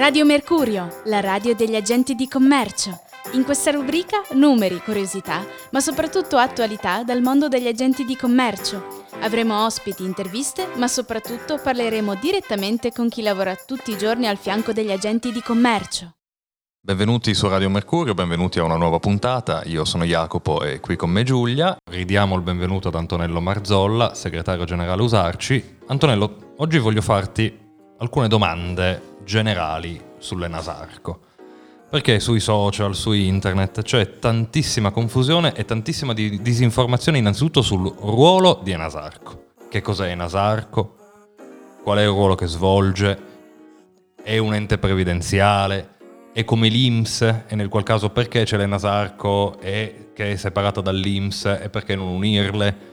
Radio Mercurio, la radio degli agenti di commercio. In questa rubrica numeri, curiosità, ma soprattutto attualità dal mondo degli agenti di commercio. Avremo ospiti, interviste, ma soprattutto parleremo direttamente con chi lavora tutti i giorni al fianco degli agenti di commercio. Benvenuti su Radio Mercurio, benvenuti a una nuova puntata. Io sono Jacopo e qui con me Giulia. Ridiamo il benvenuto ad Antonello Marzolla, segretario generale Usarci. Antonello, oggi voglio farti alcune domande generali sulle Nasarco. Perché sui social, su internet c'è tantissima confusione e tantissima di disinformazione innanzitutto sul ruolo di Enasarco. Che cos'è Enasarco? Qual è il ruolo che svolge? È un ente previdenziale? È come l'IMS? E nel qual caso perché c'è l'Enasarco e che è separata dall'IMS e perché non unirle?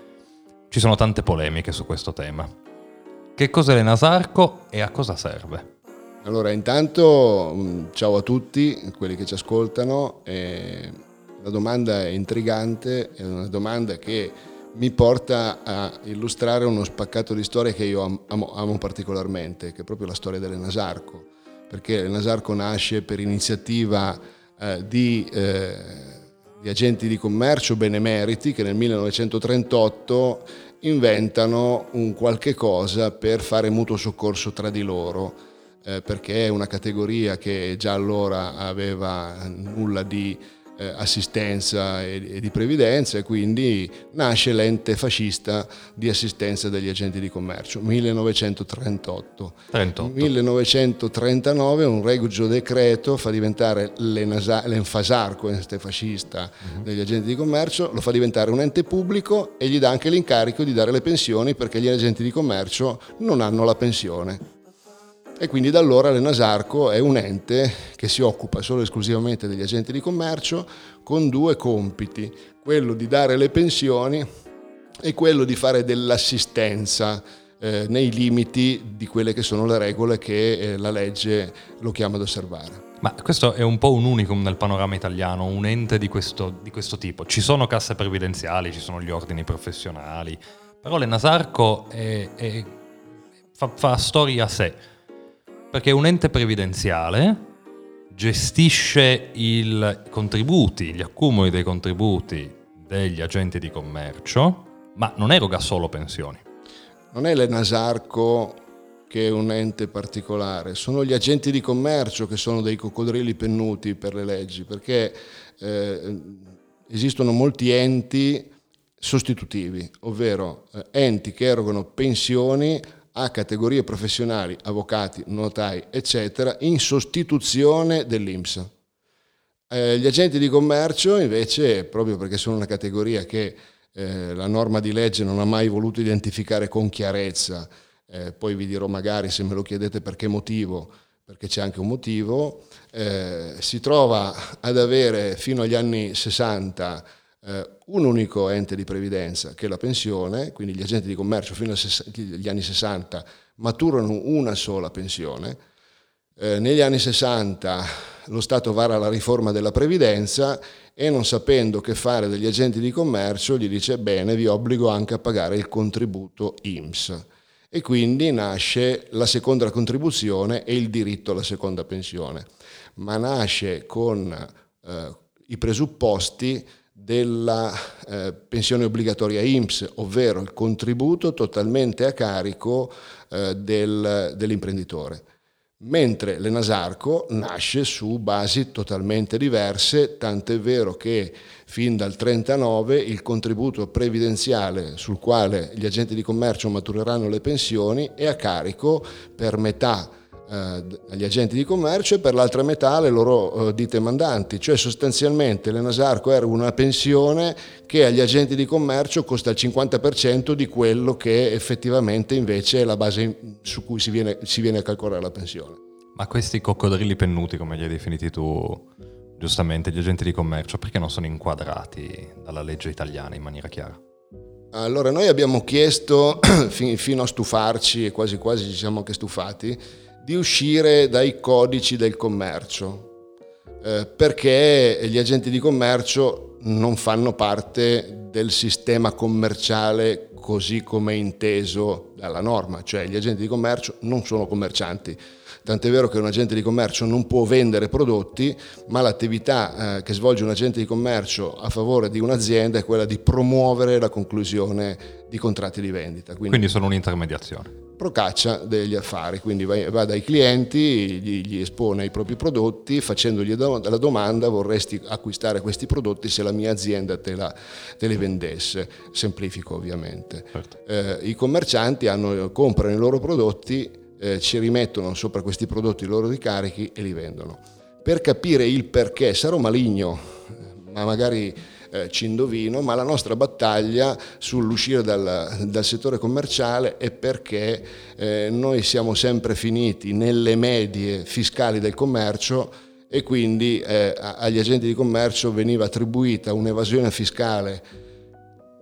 Ci sono tante polemiche su questo tema. Che cos'è l'Enasarco e a cosa serve? Allora, intanto mm, ciao a tutti quelli che ci ascoltano. La domanda è intrigante, è una domanda che mi porta a illustrare uno spaccato di storia che io amo, amo particolarmente, che è proprio la storia dell'Enasarco, perché l'Enasarco nasce per iniziativa eh, di, eh, di agenti di commercio benemeriti che nel 1938 inventano un qualche cosa per fare mutuo soccorso tra di loro eh, perché è una categoria che già allora aveva nulla di eh, assistenza e, e, di previdenza e quindi nasce l'ente fascista di assistenza degli agenti di commercio, 1938. 38. 1939 un regio decreto fa diventare l'enfasarco, ente fascista uh-huh. degli agenti di commercio, lo fa diventare un ente pubblico e gli dà anche l'incarico di dare le pensioni perché gli agenti di commercio non hanno la pensione e quindi da allora l'Enasarco è un ente che si occupa solo e esclusivamente degli agenti di commercio con due compiti, quello di dare le pensioni e quello di fare dell'assistenza eh, nei limiti di quelle che sono le regole che eh, la legge lo chiama ad osservare. Ma questo è un po' un unicum nel panorama italiano, un ente di questo, di questo tipo. Ci sono casse previdenziali, ci sono gli ordini professionali, però l'Enasarco è, è, fa, fa storia a sé perché un ente previdenziale gestisce i contributi, gli accumuli dei contributi degli agenti di commercio, ma non eroga solo pensioni. Non è l'Enasarco che è un ente particolare, sono gli agenti di commercio che sono dei coccodrilli pennuti per le leggi, perché eh, esistono molti enti sostitutivi, ovvero eh, enti che erogano pensioni a categorie professionali, avvocati, notai, eccetera, in sostituzione dell'INPS. Eh, gli agenti di commercio invece, proprio perché sono una categoria che eh, la norma di legge non ha mai voluto identificare con chiarezza, eh, poi vi dirò magari se me lo chiedete per che motivo, perché c'è anche un motivo, eh, si trova ad avere fino agli anni 60 eh, un unico ente di previdenza che è la pensione, quindi gli agenti di commercio fino agli anni 60 maturano una sola pensione. Eh, negli anni 60 lo Stato vara la riforma della previdenza e non sapendo che fare degli agenti di commercio gli dice bene vi obbligo anche a pagare il contributo IMSS e quindi nasce la seconda contribuzione e il diritto alla seconda pensione, ma nasce con eh, i presupposti della eh, pensione obbligatoria IMSS, ovvero il contributo totalmente a carico eh, del, dell'imprenditore. Mentre l'Enasarco nasce su basi totalmente diverse, tant'è vero che fin dal 1939 il contributo previdenziale sul quale gli agenti di commercio matureranno le pensioni è a carico per metà agli agenti di commercio e per l'altra metà alle loro eh, ditte mandanti, cioè sostanzialmente l'Enasarco era una pensione che agli agenti di commercio costa il 50% di quello che effettivamente invece è la base su cui si viene, si viene a calcolare la pensione. Ma questi coccodrilli pennuti, come li hai definiti tu, giustamente, gli agenti di commercio, perché non sono inquadrati dalla legge italiana in maniera chiara? Allora, noi abbiamo chiesto, fino a stufarci, e quasi quasi ci siamo anche stufati, di uscire dai codici del commercio, eh, perché gli agenti di commercio non fanno parte del sistema commerciale così come inteso dalla norma, cioè gli agenti di commercio non sono commercianti. tant'è vero che un agente di commercio non può vendere prodotti, ma l'attività eh, che svolge un agente di commercio a favore di un'azienda è quella di promuovere la conclusione di contratti di vendita. Quindi, Quindi sono un'intermediazione procaccia degli affari, quindi va, dai clienti, gli, gli, espone i propri prodotti, facendogli la domanda vorresti acquistare questi prodotti se la mia azienda te, la, te li vendesse, semplifico ovviamente. Certo. Eh, I commercianti hanno, comprano i loro prodotti, eh, ci rimettono sopra questi prodotti i loro ricarichi e li vendono. Per capire il perché, sarò maligno, ma magari eh, ci indovino, ma la nostra battaglia sull'uscire dal, dal settore commerciale è perché eh, noi siamo sempre finiti nelle medie fiscali del commercio e quindi eh, agli agenti di commercio veniva attribuita un'evasione fiscale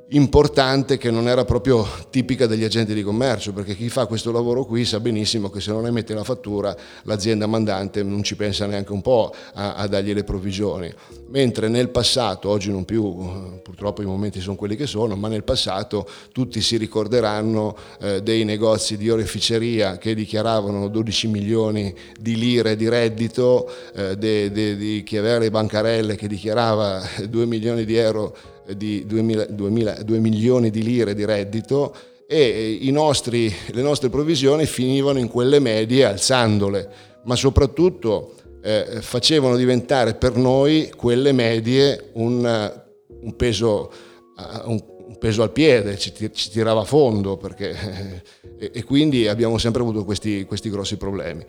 importante che non era proprio tipica degli agenti di commercio, perché chi fa questo lavoro qui sa benissimo che se non emette la fattura l'azienda mandante non ci pensa neanche un po' a, a dargli le provvigioni. Mentre nel passato, oggi non più, purtroppo i momenti sono quelli che sono, ma nel passato tutti si ricorderanno eh, dei negozi di oreficeria che dichiaravano 12 milioni di lire di reddito, eh, di chi aveva le bancarelle che dichiarava 2 milioni di euro di 2, 2, 2 milioni di lire di reddito e nostri, le nostre provvisioni finivano in quelle medie alzandole, ma soprattutto eh, facevano diventare per noi quelle medie un, un, peso, uh, un, un peso, al piede, ci, ci, tirava a fondo perché, eh, e, quindi abbiamo sempre avuto questi, questi grossi problemi.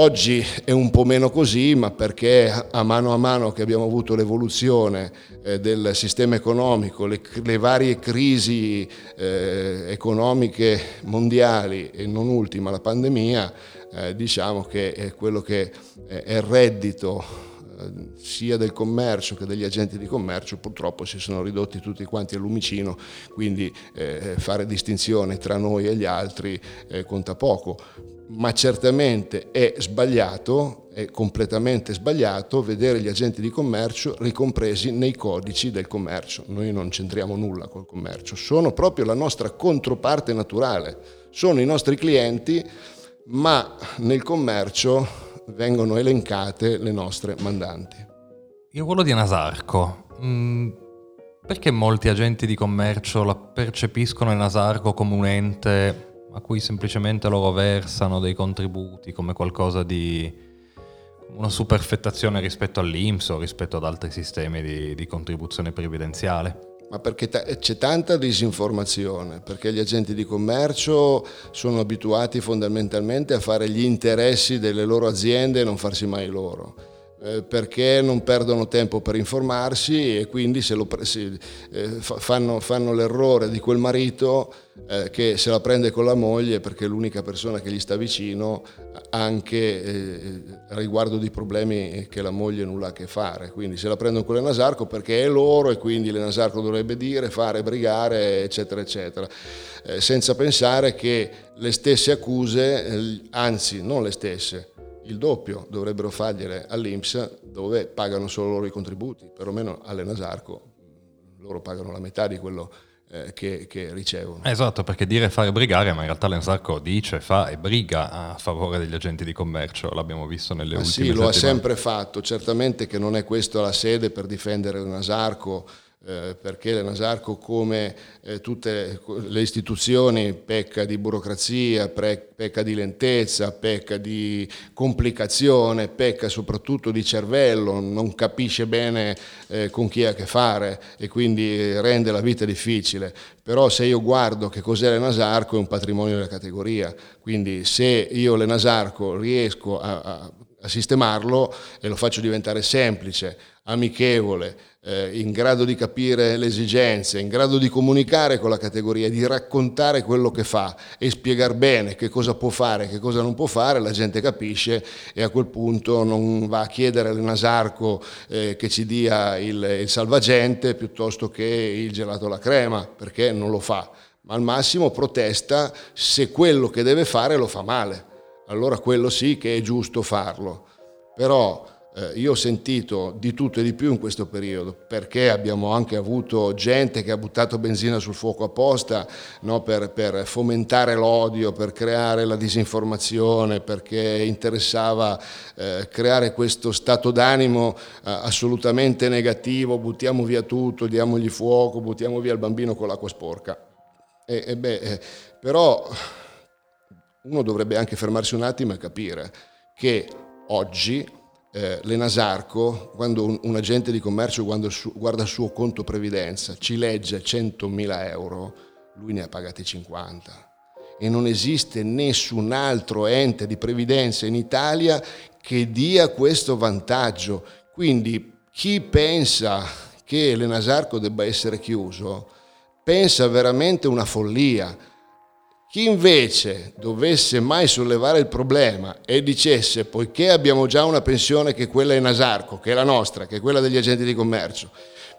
Oggi è un po' meno così, ma perché a mano a mano che abbiamo avuto l'evoluzione eh, del sistema economico, le, le varie crisi eh, economiche mondiali e non ultima la pandemia, eh, diciamo che quello che è il reddito eh, sia del commercio che degli agenti di commercio purtroppo si sono ridotti tutti quanti al lumicino, quindi eh, fare distinzione tra noi e gli altri eh, conta poco ma certamente è sbagliato, è completamente sbagliato vedere gli agenti di commercio ricompresi nei codici del commercio. Noi non c'entriamo nulla col commercio, sono proprio la nostra controparte naturale, sono i nostri clienti, ma nel commercio vengono elencate le nostre mandanti. Il ruolo di Nasarco. Mm, perché molti agenti di commercio la percepiscono il Nasarco come un ente a cui semplicemente loro versano dei contributi come qualcosa di una superfettazione rispetto all'Inps o rispetto ad altri sistemi di, di contribuzione previdenziale. Ma perché t- c'è tanta disinformazione, perché gli agenti di commercio sono abituati fondamentalmente a fare gli interessi delle loro aziende e non farsi mai loro perché non perdono tempo per informarsi e quindi se lo, se, eh, fanno, fanno, l'errore di quel marito eh, che se la prende con la moglie perché è l'unica persona che gli sta vicino anche eh, riguardo di problemi che la moglie nulla ha a che fare. Quindi se la prendono con le Nasarco perché è loro e quindi le Nasarco dovrebbe dire, fare, brigare, eccetera, eccetera. Eh, senza pensare che le stesse accuse, eh, anzi non le stesse, il doppio dovrebbero fargliele all'Inps dove pagano solo loro i contributi, perlomeno alle Nasarco loro pagano la metà di quello eh, che, che, ricevono. Esatto, perché dire fare brigare, ma in realtà l'Ensarco dice, fa e briga a favore degli agenti di commercio, l'abbiamo visto nelle ma ultime sì, settimane. Sì, lo ha sempre fatto, certamente che non è questa la sede per difendere l'Ensarco, eh, perché l'Enasarco come eh, tutte le istituzioni pecca di burocrazia, pecca di lentezza, pecca di complicazione, pecca soprattutto di cervello, non capisce bene eh, con chi ha a che fare e quindi rende la vita difficile. Però se io guardo che cos'è l'Enasarco è un patrimonio della categoria, quindi se io l'Enasarco riesco a, a, a sistemarlo e lo faccio diventare semplice, amichevole, eh, in grado di capire le esigenze, in grado di comunicare con la categoria, di raccontare quello che fa e spiegare bene che cosa può fare, che cosa non può fare, la gente capisce e a quel punto non va a chiedere al Nasarco eh, che ci dia il, il salvagente piuttosto che il gelato alla crema, perché non lo fa, ma al massimo protesta se quello che deve fare lo fa male. Allora quello sì che è giusto farlo. Però Eh, io ho sentito di tutto e di più in questo periodo, perché abbiamo anche avuto gente che ha buttato benzina sul fuoco apposta no, per, per, fomentare l'odio, per creare la disinformazione, perché interessava eh, creare questo stato d'animo eh, assolutamente negativo, buttiamo via tutto, diamogli fuoco, buttiamo via il bambino con l'acqua sporca. E, e beh, eh, però uno dovrebbe anche fermarsi un attimo e capire che oggi eh, l'Enasarco, quando un, un, agente di commercio guarda suo, guarda il suo conto previdenza, ci legge 100.000 euro, lui ne ha pagati 50 e non esiste nessun altro ente di previdenza in Italia che dia questo vantaggio. Quindi chi pensa che l'Enasarco debba essere chiuso pensa veramente una follia. Chi invece dovesse mai sollevare il problema e dicesse, poiché abbiamo già una pensione che quella è Nasarco, che è la nostra, che è quella degli agenti di commercio,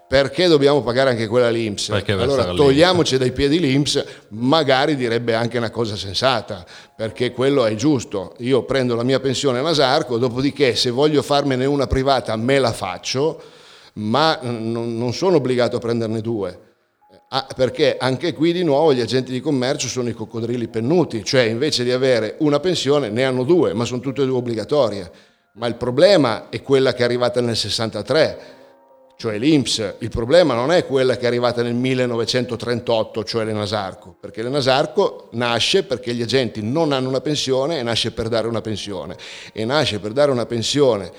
perché dobbiamo pagare anche quella l'Inps? Allora togliamoci dai piedi l'Inps, magari direbbe anche una cosa sensata, perché quello è giusto. Io prendo la mia pensione a Nasarco, dopodiché se voglio farmene una privata me la faccio, ma non sono obbligato a prenderne due Ah, perché anche qui di nuovo gli agenti di commercio sono i coccodrilli pennuti, cioè invece di avere una pensione ne hanno due, ma sono tutte e due obbligatorie. Ma il problema è quella che è arrivata nel 63, cioè l'Inps. Il problema non è quella che è arrivata nel 1938, cioè l'Enasarco, perché l'Enasarco nasce perché gli agenti non hanno una pensione e nasce per dare una pensione. E nasce per dare una pensione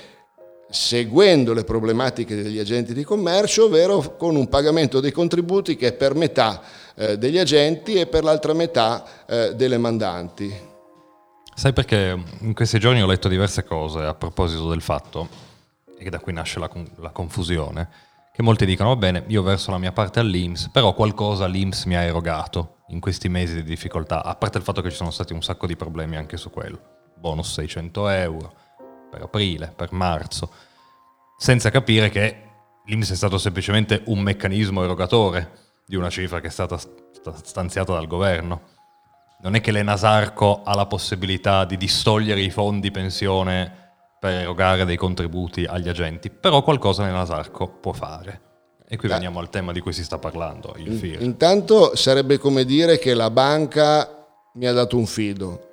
seguendo le problematiche degli agenti di commercio, ovvero con un pagamento dei contributi che è per metà eh, degli agenti e per l'altra metà eh, delle mandanti. Sai perché in questi giorni ho letto diverse cose a proposito del fatto, e da qui nasce la, la confusione, che molti dicono, va bene, io verso la mia parte all'Inps, però qualcosa l'Inps mi ha erogato in questi mesi di difficoltà, a parte il fatto che ci sono stati un sacco di problemi anche su quello. Bonus 600 euro, per aprile, per marzo, senza capire che l'INPS è stato semplicemente un meccanismo erogatore di una cifra che è stata stanziata dal governo. Non è che l'Enasarco ha la possibilità di distogliere i fondi pensione per erogare dei contributi agli agenti, però qualcosa l'Enasarco può fare. E qui veniamo al tema di cui si sta parlando, il FIR. Intanto sarebbe come dire che la banca mi ha dato un fido.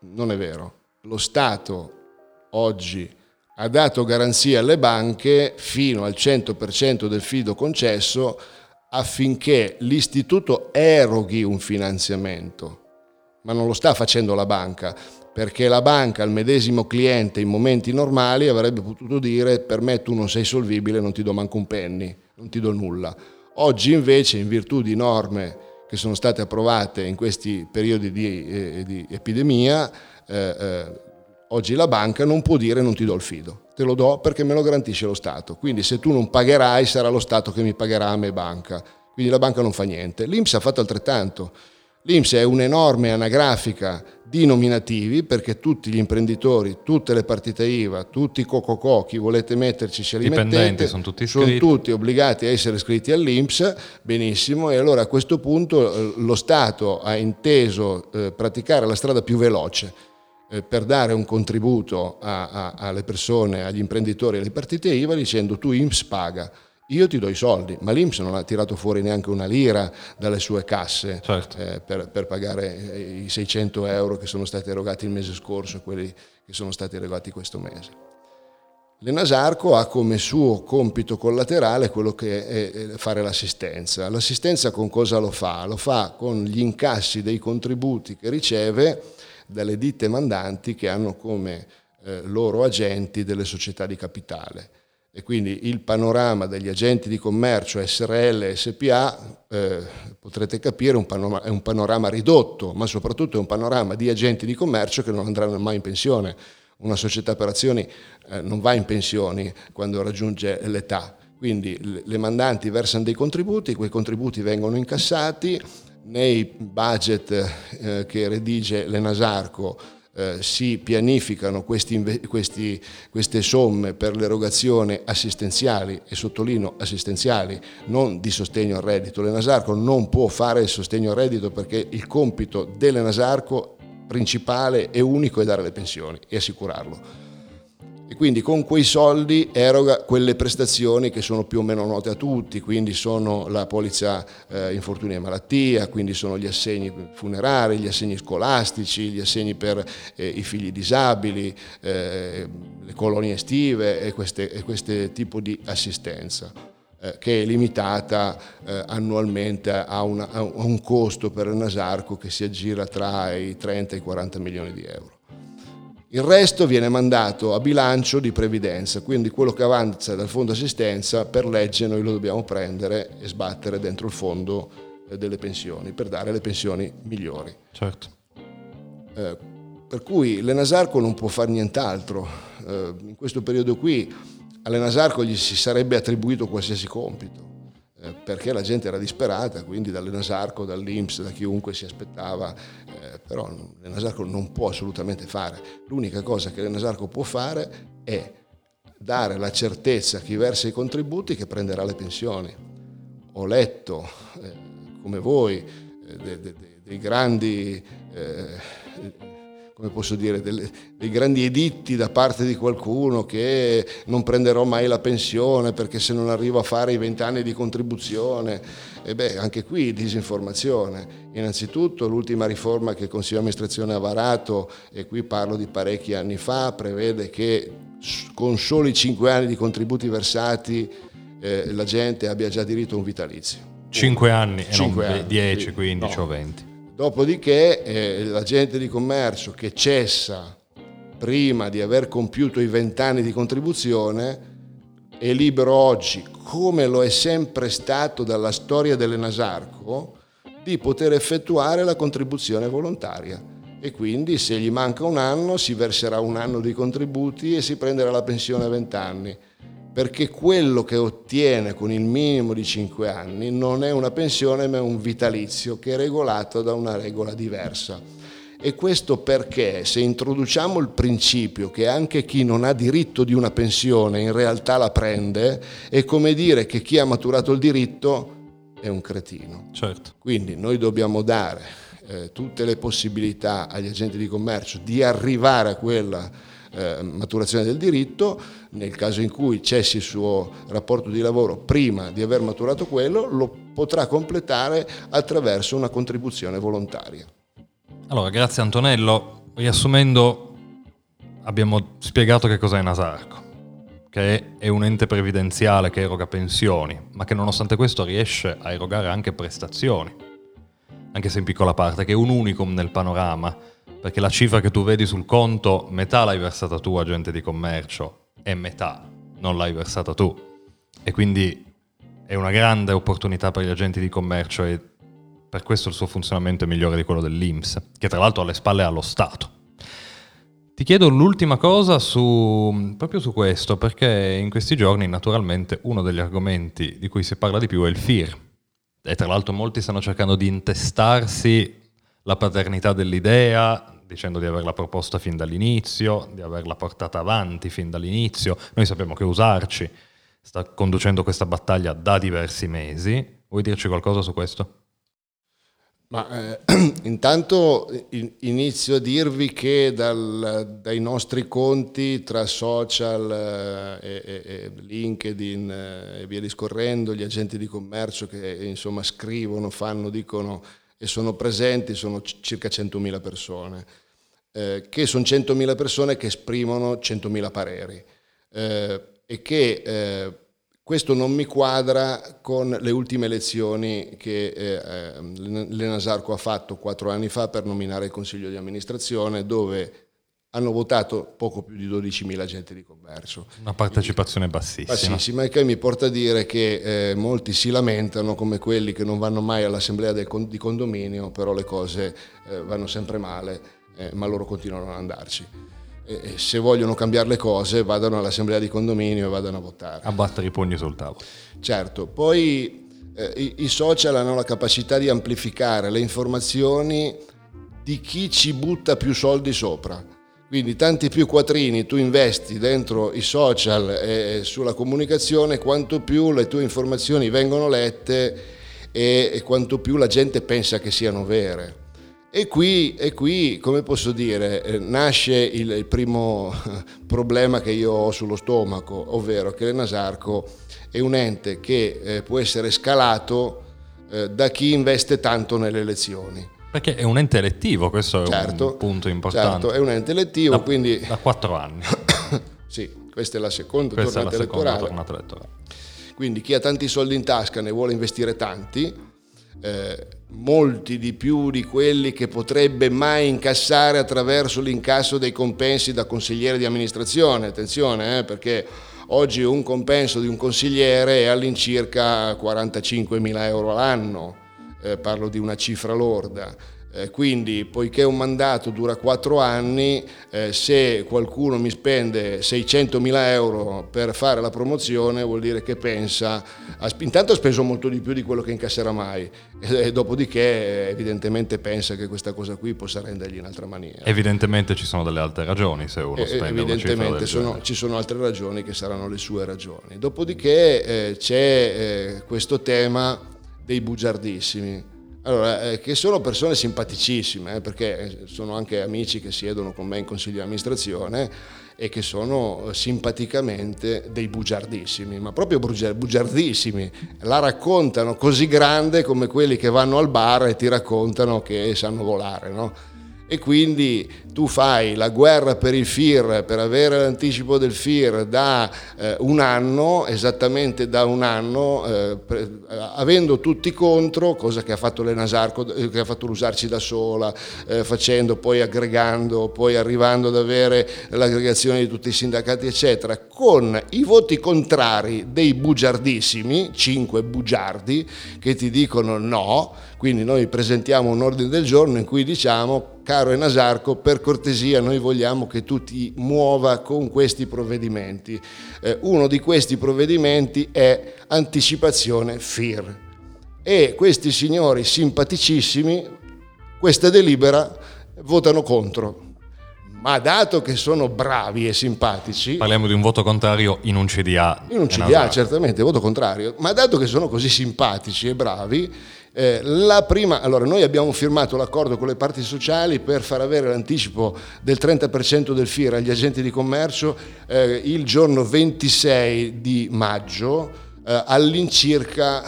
Non è vero. Lo Stato oggi ha dato garanzie alle banche fino al 100% del fido concesso affinché l'istituto eroghi un finanziamento, ma non lo sta facendo la banca, perché la banca al medesimo cliente in momenti normali avrebbe potuto dire per me tu non sei solvibile, non ti do manco un penny, non ti do nulla. Oggi invece in virtù di norme che sono state approvate in questi periodi di, eh, di epidemia, eh, eh, Oggi la banca non può dire non ti do il fido, te lo do perché me lo garantisce lo Stato. Quindi se tu non pagherai sarà lo Stato che mi pagherà a me banca. Quindi la banca non fa niente. L'Inps ha fatto altrettanto. L'Inps è un'enorme anagrafica di nominativi perché tutti gli imprenditori, tutte le partite IVA, tutti i cococò, chi volete metterci se li Dipendenti, mettete, sono tutti, sono tutti obbligati a essere iscritti all'Inps, benissimo, e allora a questo punto eh, lo Stato ha inteso eh, praticare la strada più veloce, per dare un contributo a, a, alle persone, agli imprenditori e alle partite IVA dicendo tu IMSS paga, io ti do i soldi, ma l'Inps non ha tirato fuori neanche una lira dalle sue casse certo. eh, per, per, pagare i 600 euro che sono stati erogati il mese scorso e quelli che sono stati erogati questo mese. L'Enasarco ha come suo compito collaterale quello che è fare l'assistenza. L'assistenza con cosa lo fa? Lo fa con gli incassi dei contributi che riceve dalle ditte mandanti che hanno come eh, loro agenti delle società di capitale. E quindi il panorama degli agenti di commercio SRL e SPA, eh, potrete capire, un, panorama, è un panorama ridotto, ma soprattutto è un panorama di agenti di commercio che non andranno mai in pensione. Una società per azioni eh, non va in pensioni quando raggiunge l'età. Quindi le mandanti versano dei contributi, quei contributi vengono incassati, nei budget eh, che redige l'Enasarco eh, si pianificano questi, questi, queste somme per l'erogazione assistenziali, e sottolineo assistenziali, non di sostegno al reddito. L'Enasarco non può fare il sostegno al reddito perché il compito dell'Enasarco principale e unico è dare le pensioni e assicurarlo. E quindi con quei soldi eroga quelle prestazioni che sono più o meno note a tutti, quindi sono la polizza eh, infortuni e malattia, quindi sono gli assegni funerari, gli assegni scolastici, gli assegni per eh, i figli disabili, eh, le colonie estive e questo tipo di assistenza eh, che è limitata eh, annualmente a, una, a, un costo per il Nasarco che si aggira tra i 30 e i 40 milioni di euro. Il resto viene mandato a bilancio di previdenza, quindi quello che avanza dal fondo assistenza per legge noi lo dobbiamo prendere e sbattere dentro il fondo eh, delle pensioni per dare le pensioni migliori. Certo. Eh, per cui l'Enasarco non può fare nient'altro. Eh, in questo periodo qui all'Enasarco gli si sarebbe attribuito qualsiasi compito eh, perché la gente era disperata, quindi dall'Enasarco, dall'Inps, da chiunque si aspettava, eh, però l'Enasarco non può assolutamente fare. L'unica cosa che l'Enasarco può fare è dare la certezza a chi versa i contributi che prenderà le pensioni. Ho letto, eh, come voi, eh, dei de, de, grandi eh, come posso dire, delle, dei grandi editti da parte di qualcuno che non prenderò mai la pensione perché se non arrivo a fare i vent'anni di contribuzione. E beh, anche qui disinformazione. Innanzitutto l'ultima riforma che il Consiglio di amministrazione ha varato, e qui parlo di parecchi anni fa, prevede che con soli cinque anni di contributi versati eh, la gente abbia già diritto a un vitalizio. Cinque anni non anni, 10, 15 no. o 20. Dopodiché eh, l'agente di commercio che cessa prima di aver compiuto i vent'anni di contribuzione è libero oggi, come lo è sempre stato dalla storia dell'Enasarco, di poter effettuare la contribuzione volontaria. E quindi se gli manca un anno si verserà un anno di contributi e si prenderà la pensione a vent'anni perché quello che ottiene con il minimo di 5 anni non è una pensione ma è un vitalizio che è regolato da una regola diversa. E questo perché se introduciamo il principio che anche chi non ha diritto di una pensione in realtà la prende, è come dire che chi ha maturato il diritto è un cretino. Certo. Quindi noi dobbiamo dare eh, tutte le possibilità agli agenti di commercio di arrivare a quella eh, maturazione del diritto, nel caso in cui cessi il suo rapporto di lavoro prima di aver maturato quello, lo potrà completare attraverso una contribuzione volontaria. Allora, grazie Antonello. Riassumendo, abbiamo spiegato che cos'è Nasarco che è un ente previdenziale che eroga pensioni, ma che nonostante questo riesce a erogare anche prestazioni, anche se in piccola parte, che è un unicum nel panorama perché la cifra che tu vedi sul conto, metà l'hai versata tu, agente di commercio, e metà non l'hai versata tu. E quindi è una grande opportunità per gli agenti di commercio e per questo il suo funzionamento è migliore di quello dell'INPS, che tra l'altro ha le spalle allo Stato. Ti chiedo l'ultima cosa su, proprio su questo, perché in questi giorni naturalmente uno degli argomenti di cui si parla di più è il FIR. E tra l'altro molti stanno cercando di intestarsi la paternità dell'idea, dicendo di averla proposta fin dall'inizio, di averla portata avanti fin dall'inizio. Noi sappiamo che Usarci sta conducendo questa battaglia da diversi mesi. Vuoi dirci qualcosa su questo? Ma, eh, intanto inizio a dirvi che dal, dai nostri conti tra social eh, e, e, LinkedIn eh, e via discorrendo, gli agenti di commercio che insomma scrivono, fanno, dicono e sono presenti sono circa 100.000 persone, eh, che sono 100.000 persone che esprimono 100.000 pareri eh, e che eh, questo non mi quadra con le ultime elezioni che eh, l'Enasarco ha fatto quattro anni fa per nominare il Consiglio di amministrazione dove hanno votato poco più di 12.000 agenti di commercio. Una partecipazione bassissima. Bassissima, e che mi porta a dire che eh, molti si lamentano come quelli che non vanno mai all'assemblea con- di condominio, però le cose eh, vanno sempre male, eh, ma loro continuano ad andarci. E, se vogliono cambiare le cose vadano all'assemblea di condominio e vadano a votare. A battere i pugni sul tavolo. Certo, poi eh, i, i social hanno la capacità di amplificare le informazioni di chi ci butta più soldi sopra quindi tanti più quattrini tu investi dentro i social e sulla comunicazione, quanto più le tue informazioni vengono lette e, quanto più la gente pensa che siano vere. E qui, e qui, come posso dire, eh, nasce il, il, primo problema che io ho sullo stomaco, ovvero che l'Enasarco è un ente che eh, può essere scalato eh, da chi investe tanto nelle elezioni. Perché è un ente elettivo, questo certo, è un punto importante. Certo, è un ente elettivo, da, quindi... Da quattro anni. sì, questa è la seconda questa tornata è la elettorale. Seconda tornata elettorale. Quindi chi ha tanti soldi in tasca ne vuole investire tanti, eh, molti di più di quelli che potrebbe mai incassare attraverso l'incasso dei compensi da consigliere di amministrazione. Attenzione, eh, perché oggi un compenso di un consigliere è all'incirca 45 mila euro all'anno, eh, parlo di una cifra lorda. Eh, quindi, poiché un mandato dura quattro anni, eh, se qualcuno mi spende 600 mila euro per fare la promozione, vuol dire che pensa, a, intanto ha speso molto di più di quello che incasserà mai, e, dopodiché evidentemente pensa che questa cosa qui possa rendergli in altra maniera. Evidentemente ci sono delle altre ragioni se uno spende Evidentemente sono, ci sono altre ragioni che saranno le sue ragioni. Dopodiché eh, c'è eh, questo tema dei bugiardissimi allora, eh, che sono persone simpaticissime, eh, perché sono anche amici che siedono con me in consiglio di amministrazione e che sono eh, simpaticamente dei bugiardissimi, ma proprio bugiardissimi. La raccontano così grande come quelli che vanno al bar e ti raccontano che sanno volare, no? E quindi tu fai la guerra per il FIR, per avere l'anticipo del FIR da eh, un anno, esattamente da un anno, eh, per, eh, avendo tutti contro, cosa che ha fatto l'Enasarco, eh, che ha fatto l'Usarci da sola, eh, facendo, poi aggregando, poi arrivando ad avere l'aggregazione di tutti i sindacati, eccetera, con i voti contrari dei bugiardissimi, cinque bugiardi, che ti dicono no, quindi noi presentiamo un ordine del giorno in cui diciamo, caro Enasarco, per cortesia noi vogliamo che tu ti muova con questi provvedimenti. Eh, uno di questi provvedimenti è anticipazione FIR. E questi signori simpaticissimi, questa delibera, votano contro ma dato che sono bravi e simpatici... Parliamo di un voto contrario in un CDA. In un CDA, certamente, voto contrario, ma dato che sono così simpatici e bravi, eh, la prima, allora noi abbiamo firmato l'accordo con le parti sociali per far avere l'anticipo del 30% del FIR agli agenti di commercio eh, il giorno 26 di maggio, eh, all'incirca,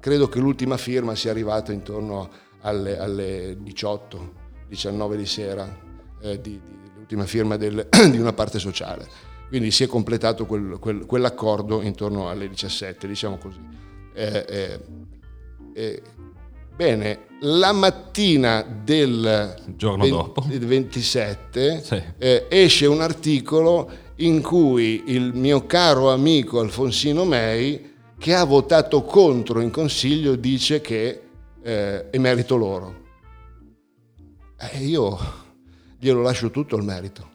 credo che l'ultima firma sia arrivata intorno alle, alle 18, 19 di sera, eh, di, di, l'ultima firma del, di una parte sociale. Quindi si è completato quel, quel, quell'accordo intorno alle 17, diciamo così. Eh, bene, la mattina del, Giorno 20, 27 sì. eh, esce un articolo in cui il mio caro amico Alfonsino Mei, che ha votato contro in consiglio, dice che eh, è merito loro. E eh, io glielo lascio tutto il merito,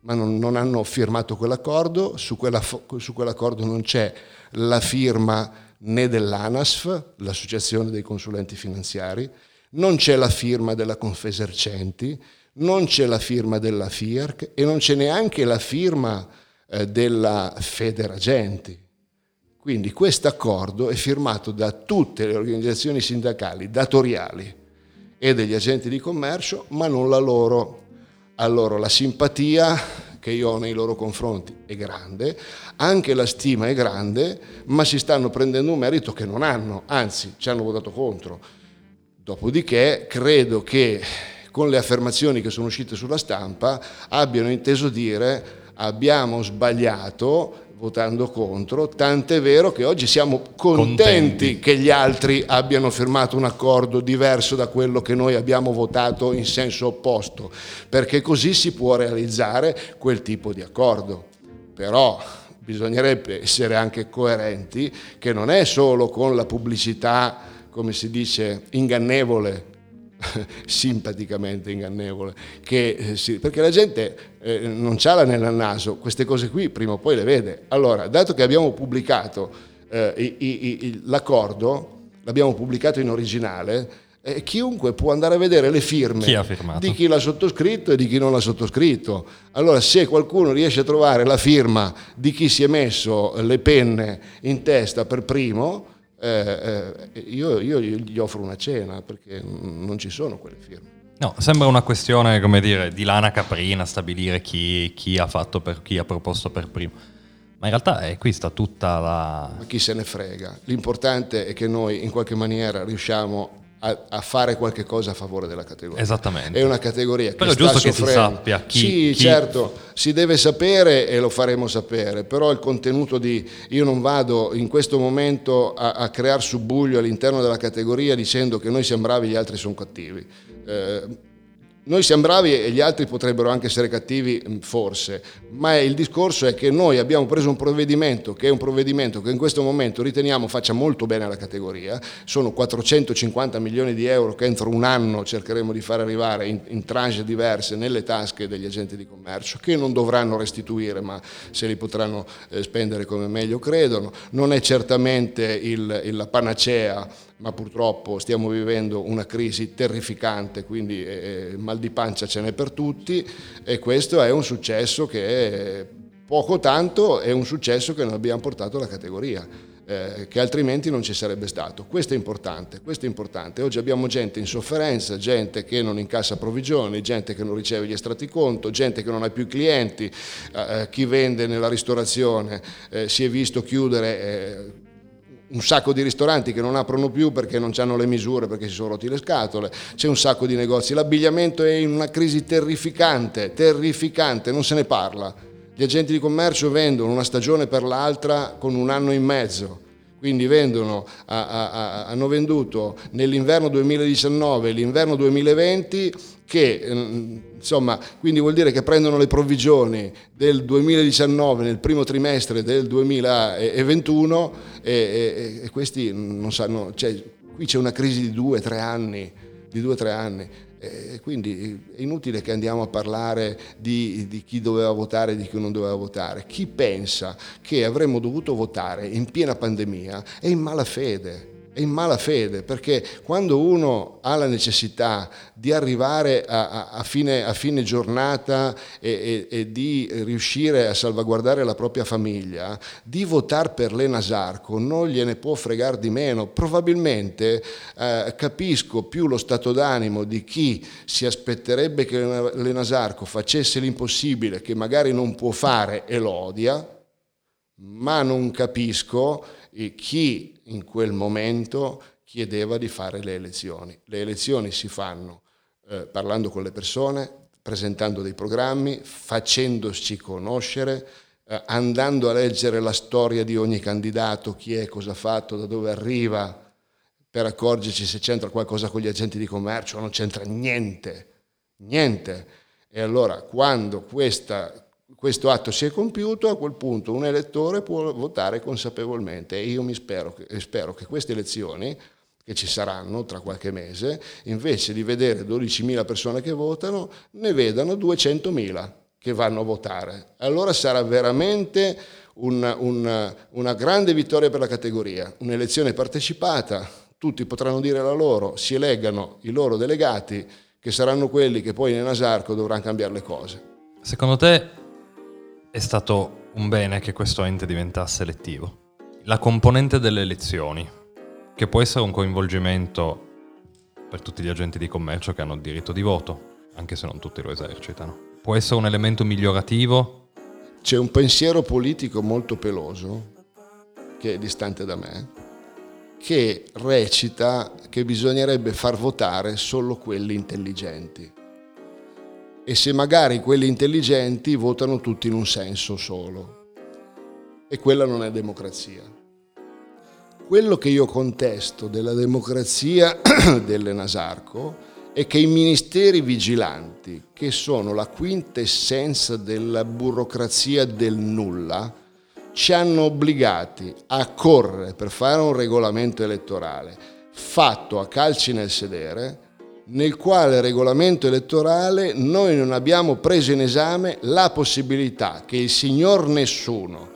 ma non, non hanno firmato quell'accordo, su, quella, su quell'accordo non c'è la firma né dell'ANASF, l'Associazione dei Consulenti Finanziari, non c'è la firma della Confesercenti, non c'è la firma della FIARC e non c'è neanche la firma eh, della Federagenti. Quindi questo accordo è firmato da tutte le organizzazioni sindacali datoriali e degli agenti di commercio, ma non la loro. A loro la simpatia che io ho nei loro confronti è grande, anche la stima è grande, ma si stanno prendendo un merito che non hanno, anzi ci hanno votato contro. Dopodiché credo che con le affermazioni che sono uscite sulla stampa abbiano inteso dire abbiamo sbagliato votando contro, tant'è vero che oggi siamo contenti, contenti, che gli altri abbiano firmato un accordo diverso da quello che noi abbiamo votato in senso opposto, perché così si può realizzare quel tipo di accordo. Però bisognerebbe essere anche coerenti che non è solo con la pubblicità, come si dice, ingannevole simpaticamente ingannevole, che, eh, sì, perché la gente eh, non c'ha la nel naso, queste cose qui prima o poi le vede. Allora, dato che abbiamo pubblicato eh, i, i, i, l'accordo, l'abbiamo pubblicato in originale, eh, chiunque può andare a vedere le firme chi di chi l'ha sottoscritto e di chi non l'ha sottoscritto. Allora, se qualcuno riesce a trovare la firma di chi si è messo le penne in testa per primo, eh, eh, io, io gli offro una cena perché non ci sono quelle firme. No, sembra una questione, come dire, di lana caprina, stabilire chi, chi ha fatto per chi ha proposto per primo. Ma in realtà è, qui sta tutta la... Ma chi se ne frega. L'importante è che noi in qualche maniera riusciamo a, a, fare qualche cosa a favore della categoria. Esattamente. È una categoria che però è giusto soffrendo. che si sappia chi... Sì, chi... certo, si deve sapere e lo faremo sapere, però il contenuto di... Io non vado in questo momento a, a creare subbuglio all'interno della categoria dicendo che noi siamo bravi e gli altri sono cattivi. Eh, noi siamo bravi e gli altri potrebbero anche essere cattivi, mm, forse, ma il discorso è che noi abbiamo preso un provvedimento che è un provvedimento che in questo momento riteniamo faccia molto bene alla categoria, sono 450 milioni di euro che entro un anno cercheremo di far arrivare in, in tranche diverse nelle tasche degli agenti di commercio, che non dovranno restituire, ma se li potranno eh, spendere come meglio credono. Non è certamente il, il, la panacea ma purtroppo stiamo vivendo una crisi terrificante, quindi eh, mal di pancia ce n'è per tutti e questo è un successo che poco tanto è un successo che noi abbiamo portato alla categoria. Eh, che altrimenti non ci sarebbe stato. Questo è importante, questo è importante. Oggi abbiamo gente in sofferenza, gente che non incassa provvigioni, gente che non riceve gli estratti conto, gente che non ha più clienti, eh, eh chi vende nella ristorazione eh, si è visto chiudere eh, un sacco di ristoranti che non aprono più perché non hanno le misure, perché si sono rotti le scatole, c'è un sacco di negozi, l'abbigliamento è in una crisi terrificante, terrificante, non se ne parla. Gli agenti di commercio vendono una stagione per l'altra con un anno in mezzo, quindi vendono, hanno venduto nell'inverno 2019 e l'inverno 2020 che ehm, insomma, quindi vuol dire che prendono le provvigioni del 2019 nel primo trimestre del 2021 e, e, e questi non sanno, cioè, qui c'è una crisi di due, tre anni, di due, tre anni. E quindi è inutile che andiamo a parlare di, di, chi doveva votare e di chi non doveva votare. Chi pensa che avremmo dovuto votare in piena pandemia è in malafede è in malafede perché quando uno ha la necessità di arrivare a, a, fine, a fine, giornata e, e, e, di riuscire a salvaguardare la propria famiglia, di votare per l'Enasarco non gliene può fregare di meno. Probabilmente eh, capisco più lo stato d'animo di chi si aspetterebbe che l'Enasarco facesse l'impossibile, che magari non può fare e lo odia, ma non capisco chi in quel momento chiedeva di fare le elezioni. Le elezioni si fanno eh, parlando con le persone, presentando dei programmi, facendoci conoscere, eh, andando a leggere la storia di ogni candidato, chi è, cosa ha fatto, da dove arriva, per accorgerci se c'entra qualcosa con gli agenti di commercio o non c'entra niente, niente. E allora quando questa questo atto si è compiuto, a quel punto un elettore può votare consapevolmente e io mi spero, spero che queste elezioni che ci saranno tra qualche mese, invece di vedere 12.000 persone che votano, ne vedano 200.000 che vanno a votare. Allora sarà veramente una, una, una grande vittoria per la categoria, un'elezione partecipata, tutti potranno dire la loro, si eleggano i loro delegati, che saranno quelli che poi nell'Asarco dovranno cambiare le cose. Secondo te è stato un bene che questo ente diventasse elettivo. La componente delle elezioni, che può essere un coinvolgimento per tutti gli agenti di commercio che hanno il diritto di voto, anche se non tutti lo esercitano. Può essere un elemento migliorativo? C'è un pensiero politico molto peloso, che è distante da me, che recita che bisognerebbe far votare solo quelli intelligenti e se magari quelli intelligenti votano tutti in un senso solo. E quella non è democrazia. Quello che io contesto della democrazia dell'Enasarco è che i ministeri vigilanti, che sono la quintessenza della burocrazia del nulla, ci hanno obbligati a correre per fare un regolamento elettorale fatto a calci nel sedere, nel quale regolamento elettorale noi non abbiamo preso in esame la possibilità che il signor nessuno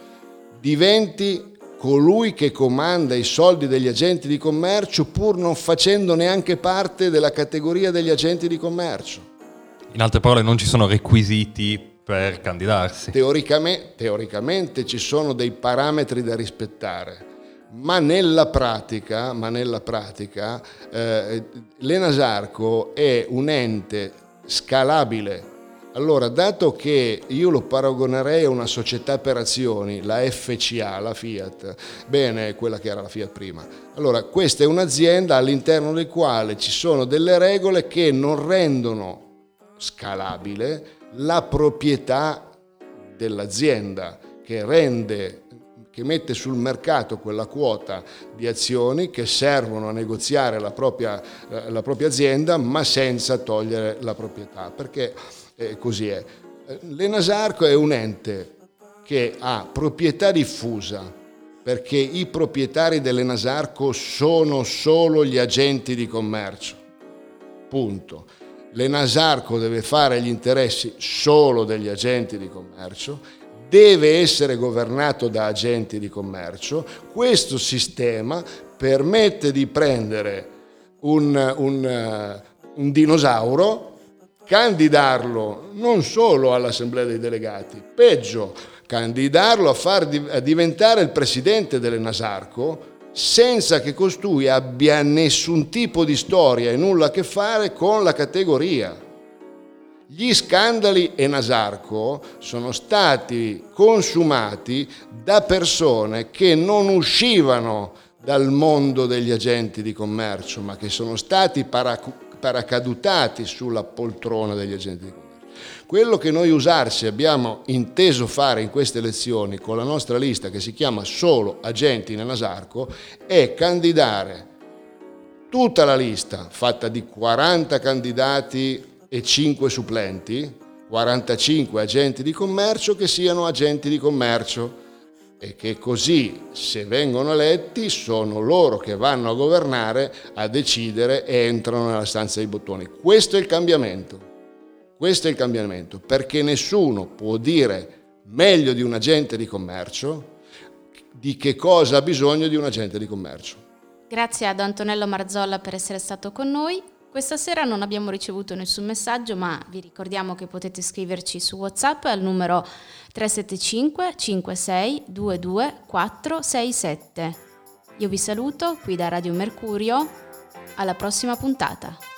diventi colui che comanda i soldi degli agenti di commercio pur non facendo neanche parte della categoria degli agenti di commercio. In altre parole non ci sono requisiti per candidarsi. Teoricamente, teoricamente ci sono dei parametri da rispettare ma nella pratica, ma nella pratica eh, l'Enasarco è un ente scalabile. Allora, dato che io lo paragonerei a una società per azioni, la FCA, la Fiat, bene, quella che era la Fiat prima. Allora, questa è un'azienda all'interno del quale ci sono delle regole che non rendono scalabile la proprietà dell'azienda, che rende che mette sul mercato quella quota di azioni che servono a negoziare la propria, eh, la propria azienda ma senza togliere la proprietà, perché eh, così è. L'Enasarco è un ente che ha proprietà diffusa, perché i proprietari dell'Enasarco sono solo gli agenti di commercio. Punto. L'Enasarco deve fare gli interessi solo degli agenti di commercio deve essere governato da agenti di commercio, questo sistema permette di prendere un, un, eh, un dinosauro, candidarlo non solo all'Assemblea dei delegati, peggio, candidarlo a, far, a diventare il presidente dell'Enasarco senza che costui abbia nessun tipo di storia e nulla a che fare con la categoria. Gli scandali Enasarco sono stati consumati da persone che non uscivano dal mondo degli agenti di commercio, ma che sono stati paracadutati sulla poltrona degli agenti di commercio. Quello che noi usarsi abbiamo inteso fare in queste elezioni con la nostra lista che si chiama solo agenti in Enasarco è candidare tutta la lista fatta di 40 candidati e 5 supplenti, 45 agenti di commercio che siano agenti di commercio e che così, se vengono eletti, sono loro che vanno a governare, a decidere e entrano nella stanza dei bottoni. Questo è il cambiamento. Questo è il cambiamento, perché nessuno può dire meglio di un agente di commercio di che cosa ha bisogno di un agente di commercio. Grazie ad Antonello Marzolla per essere stato con noi. Questa sera non abbiamo ricevuto nessun messaggio, ma vi ricordiamo che potete scriverci su WhatsApp al numero 375 56 22 467. Io vi saluto qui da Radio Mercurio, alla prossima puntata.